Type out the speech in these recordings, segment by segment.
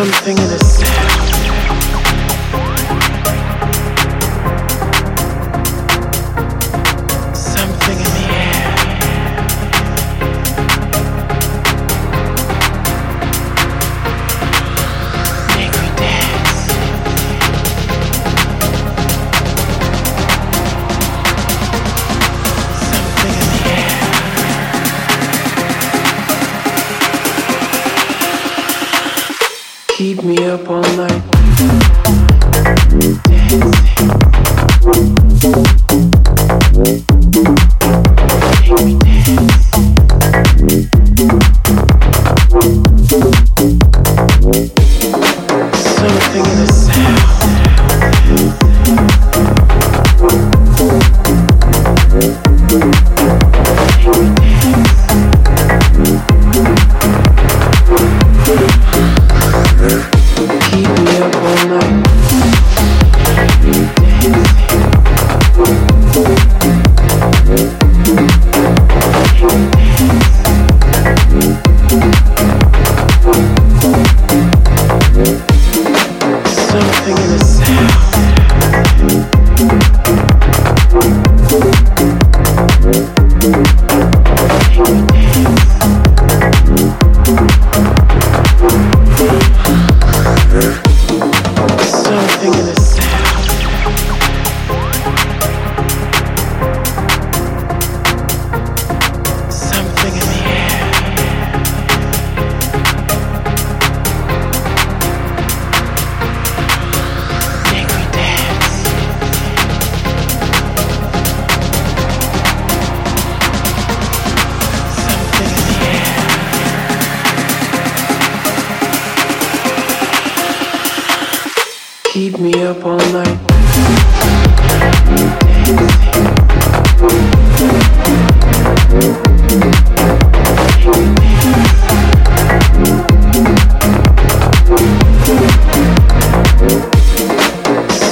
something in a keep me up all night. keep me up all night.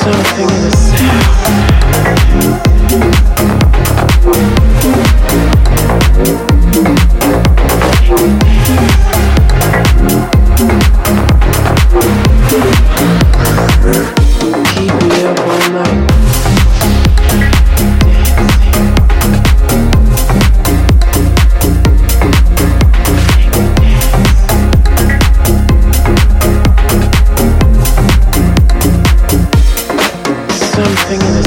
something in the nothing